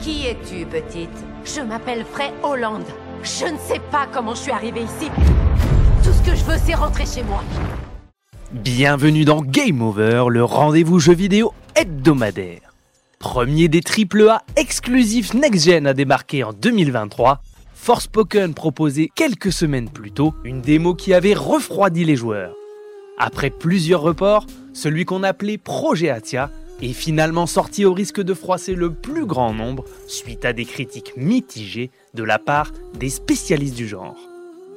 Qui es-tu, petite? Je m'appelle Frey Holland. Je ne sais pas comment je suis arrivée ici. Tout ce que je veux, c'est rentrer chez moi. Bienvenue dans Game Over, le rendez-vous jeu vidéo hebdomadaire. Premier des AAA exclusifs next-gen à débarquer en 2023, Forspoken proposait quelques semaines plus tôt une démo qui avait refroidi les joueurs. Après plusieurs reports, celui qu'on appelait Projet Atia est finalement sorti au risque de froisser le plus grand nombre suite à des critiques mitigées de la part des spécialistes du genre.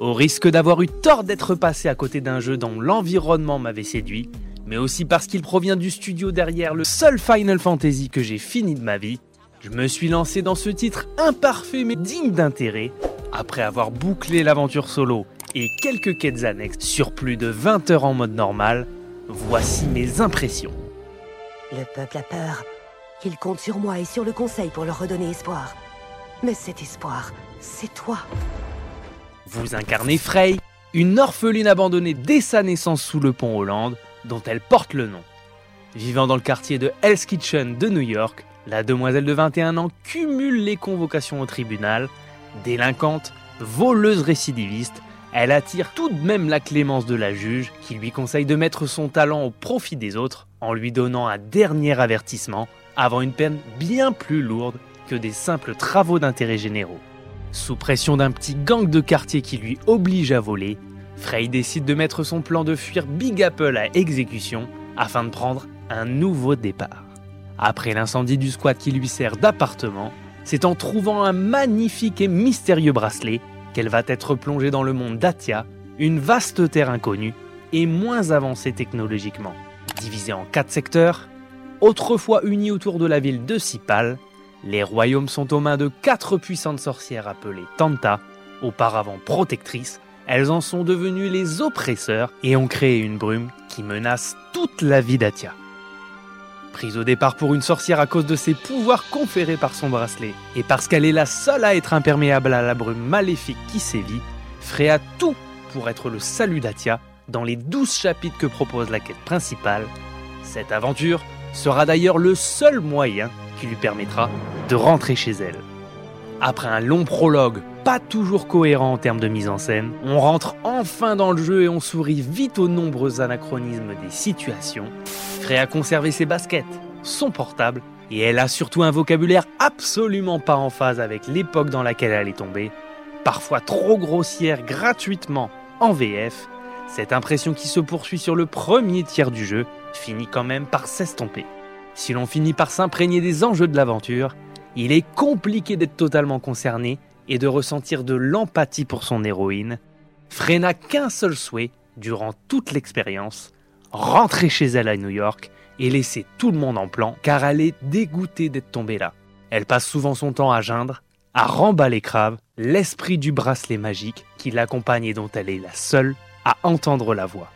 Au risque d'avoir eu tort d'être passé à côté d'un jeu dont l'environnement m'avait séduit, mais aussi parce qu'il provient du studio derrière le seul Final Fantasy que j'ai fini de ma vie, je me suis lancé dans ce titre imparfait mais digne d'intérêt, après avoir bouclé l'aventure solo et quelques quêtes annexes sur plus de 20 heures en mode normal, voici mes impressions. Le peuple a peur. Il compte sur moi et sur le conseil pour leur redonner espoir. Mais cet espoir, c'est toi. Vous incarnez Frey, une orpheline abandonnée dès sa naissance sous le pont Hollande, dont elle porte le nom. Vivant dans le quartier de Hell's Kitchen de New York, la demoiselle de 21 ans cumule les convocations au tribunal. Délinquante, voleuse récidiviste, elle attire tout de même la clémence de la juge qui lui conseille de mettre son talent au profit des autres en lui donnant un dernier avertissement avant une peine bien plus lourde que des simples travaux d'intérêt généraux. Sous pression d'un petit gang de quartier qui lui oblige à voler, Frey décide de mettre son plan de fuir Big Apple à exécution afin de prendre un nouveau départ. Après l'incendie du squat qui lui sert d'appartement, c'est en trouvant un magnifique et mystérieux bracelet qu'elle va être plongée dans le monde d'Atia, une vaste terre inconnue et moins avancée technologiquement. Divisée en quatre secteurs, autrefois unis autour de la ville de Sipal, les royaumes sont aux mains de quatre puissantes sorcières appelées Tanta, auparavant protectrices. Elles en sont devenues les oppresseurs et ont créé une brume qui menace toute la vie d'Atia. Prise au départ pour une sorcière à cause de ses pouvoirs conférés par son bracelet, et parce qu'elle est la seule à être imperméable à la brume maléfique qui sévit, Freya tout pour être le salut d'Atia dans les douze chapitres que propose la quête principale. Cette aventure sera d'ailleurs le seul moyen qui lui permettra de rentrer chez elle. Après un long prologue pas toujours cohérent en termes de mise en scène, on rentre enfin dans le jeu et on sourit vite aux nombreux anachronismes des situations. Frey a conservé ses baskets, son portable, et elle a surtout un vocabulaire absolument pas en phase avec l'époque dans laquelle elle est tombée, parfois trop grossière gratuitement en VF. Cette impression qui se poursuit sur le premier tiers du jeu finit quand même par s'estomper. Si l'on finit par s'imprégner des enjeux de l'aventure, il est compliqué d'être totalement concerné et de ressentir de l'empathie pour son héroïne, Frey n'a qu'un seul souhait durant toute l'expérience, rentrer chez elle à New York et laisser tout le monde en plan car elle est dégoûtée d'être tombée là. Elle passe souvent son temps à geindre, à remballer Crave, l'esprit du bracelet magique qui l'accompagne et dont elle est la seule à entendre la voix.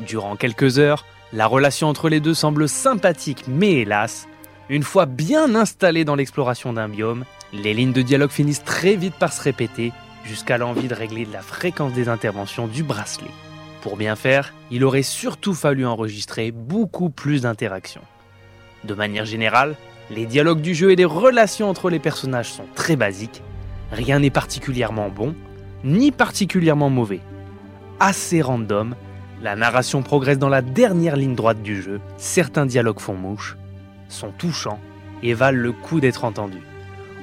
Durant quelques heures, la relation entre les deux semble sympathique mais hélas, une fois bien installée dans l'exploration d'un biome, les lignes de dialogue finissent très vite par se répéter jusqu'à l'envie de régler la fréquence des interventions du bracelet. Pour bien faire, il aurait surtout fallu enregistrer beaucoup plus d'interactions. De manière générale, les dialogues du jeu et les relations entre les personnages sont très basiques. Rien n'est particulièrement bon, ni particulièrement mauvais. Assez random, la narration progresse dans la dernière ligne droite du jeu, certains dialogues font mouche, sont touchants et valent le coup d'être entendus.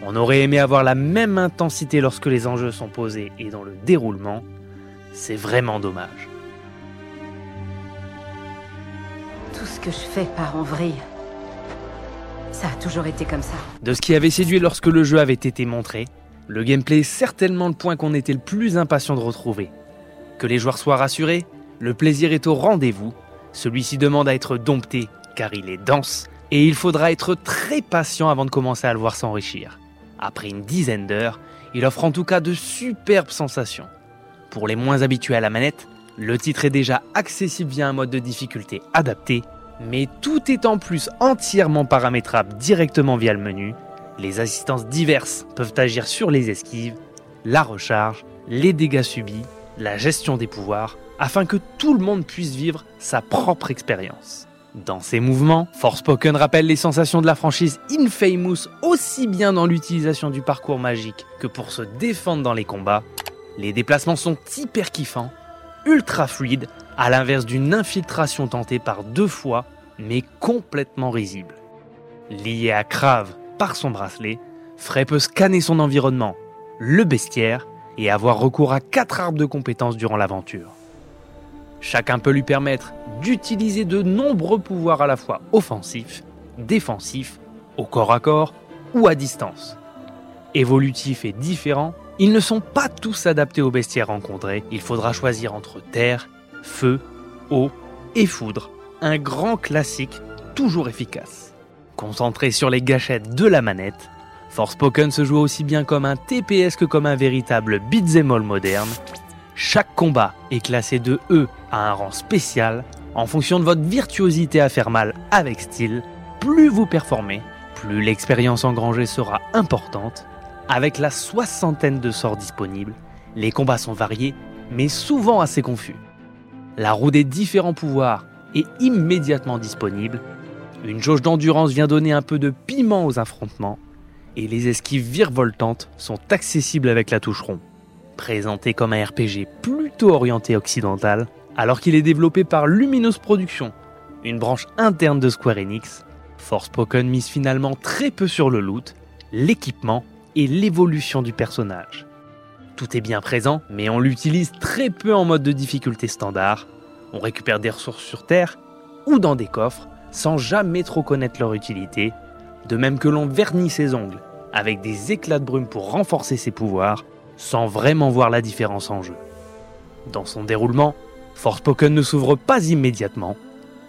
On aurait aimé avoir la même intensité lorsque les enjeux sont posés et dans le déroulement. C'est vraiment dommage. Tout ce que je fais part en vrille. Ça a toujours été comme ça. De ce qui avait séduit lorsque le jeu avait été montré, le gameplay est certainement le point qu'on était le plus impatient de retrouver. Que les joueurs soient rassurés, le plaisir est au rendez-vous. Celui-ci demande à être dompté car il est dense et il faudra être très patient avant de commencer à le voir s'enrichir. Après une dizaine d'heures, il offre en tout cas de superbes sensations. Pour les moins habitués à la manette, le titre est déjà accessible via un mode de difficulté adapté, mais tout est en plus entièrement paramétrable directement via le menu. Les assistances diverses peuvent agir sur les esquives, la recharge, les dégâts subis, la gestion des pouvoirs, afin que tout le monde puisse vivre sa propre expérience. Dans ses mouvements, Forspoken rappelle les sensations de la franchise Infamous aussi bien dans l'utilisation du parcours magique que pour se défendre dans les combats. Les déplacements sont hyper kiffants, ultra fluides, à l'inverse d'une infiltration tentée par deux fois, mais complètement risible. Lié à Crave par son bracelet, Frey peut scanner son environnement, le bestiaire, et avoir recours à quatre arbres de compétences durant l'aventure. Chacun peut lui permettre d'utiliser de nombreux pouvoirs à la fois offensifs, défensifs, au corps à corps ou à distance. Évolutifs et différents, ils ne sont pas tous adaptés aux bestiaires rencontrés. Il faudra choisir entre terre, feu, eau et foudre. Un grand classique toujours efficace. Concentré sur les gâchettes de la manette, Forspoken se joue aussi bien comme un TPS que comme un véritable beat'em all moderne, chaque combat est classé de E à un rang spécial en fonction de votre virtuosité à faire mal avec style. Plus vous performez, plus l'expérience engrangée sera importante. Avec la soixantaine de sorts disponibles, les combats sont variés mais souvent assez confus. La roue des différents pouvoirs est immédiatement disponible. Une jauge d'endurance vient donner un peu de piment aux affrontements et les esquives virevoltantes sont accessibles avec la touche rond présenté comme un RPG plutôt orienté occidental, alors qu'il est développé par Luminous Productions, une branche interne de Square Enix, Forspoken mise finalement très peu sur le loot, l'équipement et l'évolution du personnage. Tout est bien présent, mais on l'utilise très peu en mode de difficulté standard. On récupère des ressources sur Terre ou dans des coffres sans jamais trop connaître leur utilité, de même que l'on vernit ses ongles avec des éclats de brume pour renforcer ses pouvoirs sans vraiment voir la différence en jeu. Dans son déroulement, Forspoken ne s'ouvre pas immédiatement.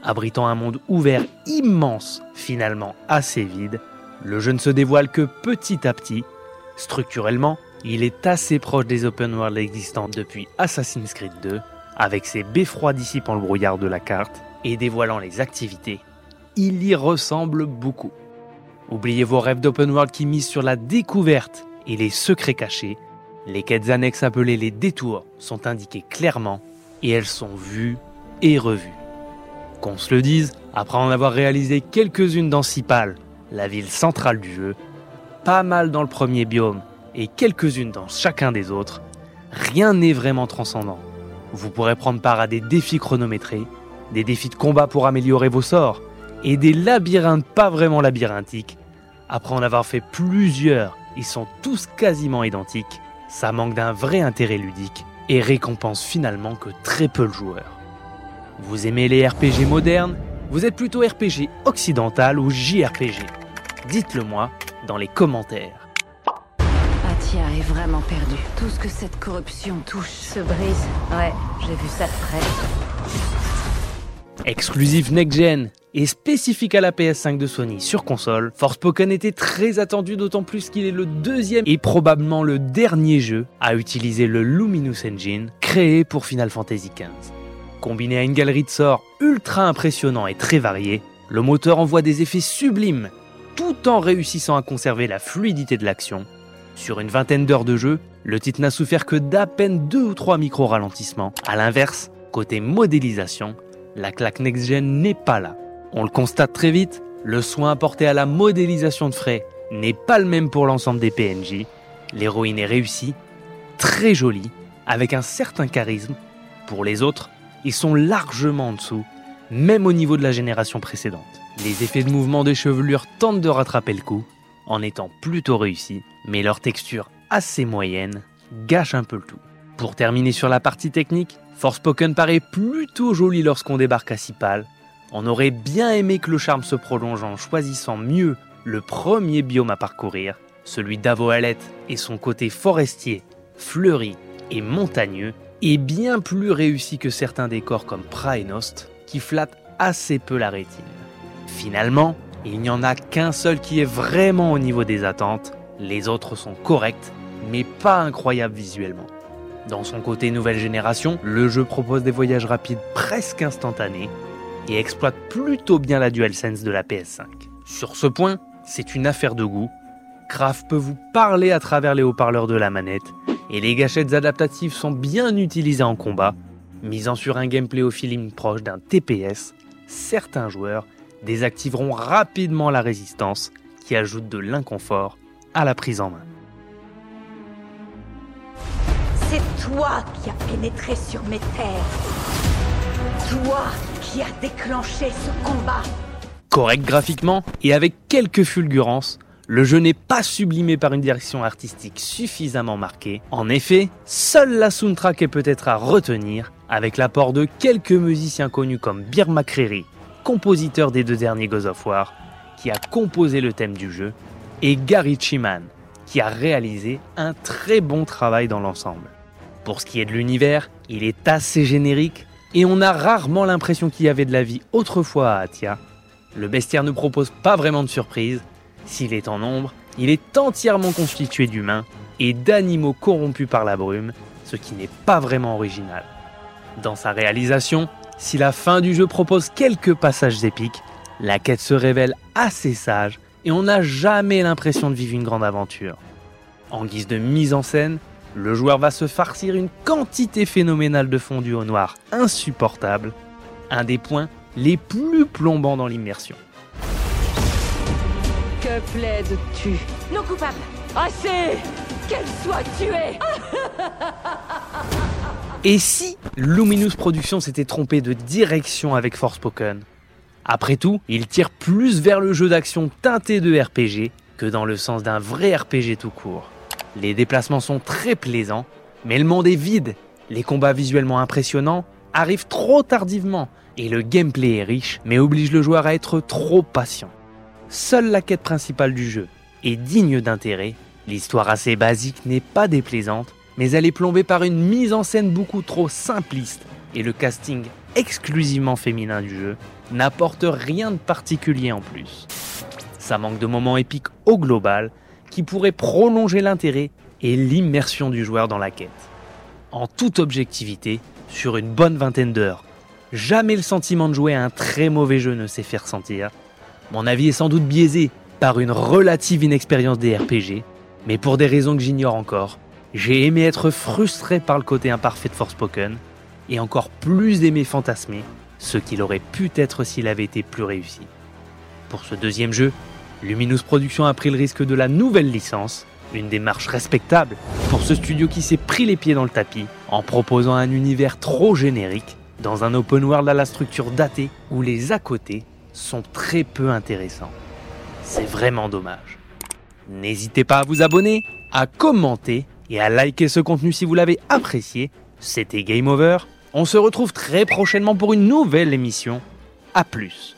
Abritant un monde ouvert immense, finalement assez vide, le jeu ne se dévoile que petit à petit. Structurellement, il est assez proche des open world existants depuis Assassin's Creed 2, avec ses beffrois dissipant le brouillard de la carte et dévoilant les activités. Il y ressemble beaucoup. Oubliez vos rêves d'open world qui misent sur la découverte et les secrets cachés les quêtes annexes appelées les détours sont indiquées clairement et elles sont vues et revues. Qu'on se le dise, après en avoir réalisé quelques-unes dans Sipal, la ville centrale du jeu, pas mal dans le premier biome et quelques-unes dans chacun des autres, rien n'est vraiment transcendant. Vous pourrez prendre part à des défis chronométrés, des défis de combat pour améliorer vos sorts, et des labyrinthes pas vraiment labyrinthiques. Après en avoir fait plusieurs, ils sont tous quasiment identiques, ça manque d'un vrai intérêt ludique et récompense finalement que très peu le joueur. Vous aimez les RPG modernes? Vous êtes plutôt RPG occidental ou JRPG Dites-le moi dans les commentaires. Atia est vraiment perdu. Tout ce que cette corruption touche se brise. Ouais, j'ai vu ça de près. Exclusif next-gen et spécifique à la PS5 de Sony sur console, Forspoken était très attendu d'autant plus qu'il est le deuxième et probablement le dernier jeu à utiliser le Luminous Engine créé pour Final Fantasy XV. Combiné à une galerie de sorts ultra impressionnant et très variée, le moteur envoie des effets sublimes tout en réussissant à conserver la fluidité de l'action. Sur une vingtaine d'heures de jeu, le titre n'a souffert que d'à peine deux ou trois micro-ralentissements. A l'inverse, côté modélisation, la claque next-gen n'est pas là. On le constate très vite, le soin apporté à la modélisation de frais n'est pas le même pour l'ensemble des PNJ. L'héroïne est réussie, très jolie, avec un certain charisme. Pour les autres, ils sont largement en dessous, même au niveau de la génération précédente. Les effets de mouvement des chevelures tentent de rattraper le coup, en étant plutôt réussis, mais leur texture assez moyenne gâche un peu le tout. Pour terminer sur la partie technique, Forspoken paraît plutôt joli lorsqu'on débarque à Sipal, on aurait bien aimé que le charme se prolonge en choisissant mieux le premier biome à parcourir, celui d'Avoalet et son côté forestier, fleuri et montagneux, est bien plus réussi que certains décors comme Praenost, qui flattent assez peu la rétine. Finalement, il n'y en a qu'un seul qui est vraiment au niveau des attentes, les autres sont corrects, mais pas incroyables visuellement. Dans son côté nouvelle génération, le jeu propose des voyages rapides presque instantanés, et exploite plutôt bien la DualSense de la PS5. Sur ce point, c'est une affaire de goût. Craft peut vous parler à travers les haut-parleurs de la manette, et les gâchettes adaptatives sont bien utilisées en combat, misant sur un gameplay au feeling proche d'un TPS, certains joueurs désactiveront rapidement la résistance qui ajoute de l'inconfort à la prise en main. C'est toi qui as pénétré sur mes terres. Toi qui as déclenché ce combat. Correct graphiquement et avec quelques fulgurances, le jeu n'est pas sublimé par une direction artistique suffisamment marquée. En effet, seule la soundtrack est peut-être à retenir, avec l'apport de quelques musiciens connus comme Bir McCreary, compositeur des deux derniers God of War, qui a composé le thème du jeu, et Gary Chiman, qui a réalisé un très bon travail dans l'ensemble. Pour ce qui est de l'univers, il est assez générique, et on a rarement l'impression qu'il y avait de la vie autrefois à Atia. Le bestiaire ne propose pas vraiment de surprise. S'il est en nombre, il est entièrement constitué d'humains et d'animaux corrompus par la brume, ce qui n'est pas vraiment original. Dans sa réalisation, si la fin du jeu propose quelques passages épiques, la quête se révèle assez sage et on n'a jamais l'impression de vivre une grande aventure. En guise de mise en scène, le joueur va se farcir une quantité phénoménale de fondu au noir insupportable, un des points les plus plombants dans l'immersion. Que plaides-tu? Non coupable. Assez Qu'elle soit tuée Et si Luminous Productions s'était trompé de direction avec Forspoken? Après tout, il tire plus vers le jeu d'action teinté de RPG que dans le sens d'un vrai RPG tout court. Les déplacements sont très plaisants, mais le monde est vide. Les combats visuellement impressionnants arrivent trop tardivement et le gameplay est riche mais oblige le joueur à être trop patient. Seule la quête principale du jeu est digne d'intérêt. L'histoire assez basique n'est pas déplaisante, mais elle est plombée par une mise en scène beaucoup trop simpliste et le casting exclusivement féminin du jeu n'apporte rien de particulier en plus. Ça manque de moments épiques au global qui pourraient prolonger l'intérêt et l'immersion du joueur dans la quête. En toute objectivité, sur une bonne vingtaine d'heures, jamais le sentiment de jouer à un très mauvais jeu ne s'est fait ressentir. Mon avis est sans doute biaisé par une relative inexpérience des RPG, mais pour des raisons que j'ignore encore, j'ai aimé être frustré par le côté imparfait de Forspoken, et encore plus aimé fantasmer ce qu'il aurait pu être s'il avait été plus réussi. Pour ce deuxième jeu, Luminous Productions a pris le risque de la nouvelle licence, une démarche respectable pour ce studio qui s'est pris les pieds dans le tapis en proposant un univers trop générique dans un open world à la structure datée où les à côté sont très peu intéressants. C'est vraiment dommage. N'hésitez pas à vous abonner, à commenter et à liker ce contenu si vous l'avez apprécié. C'était Game Over. On se retrouve très prochainement pour une nouvelle émission. A plus.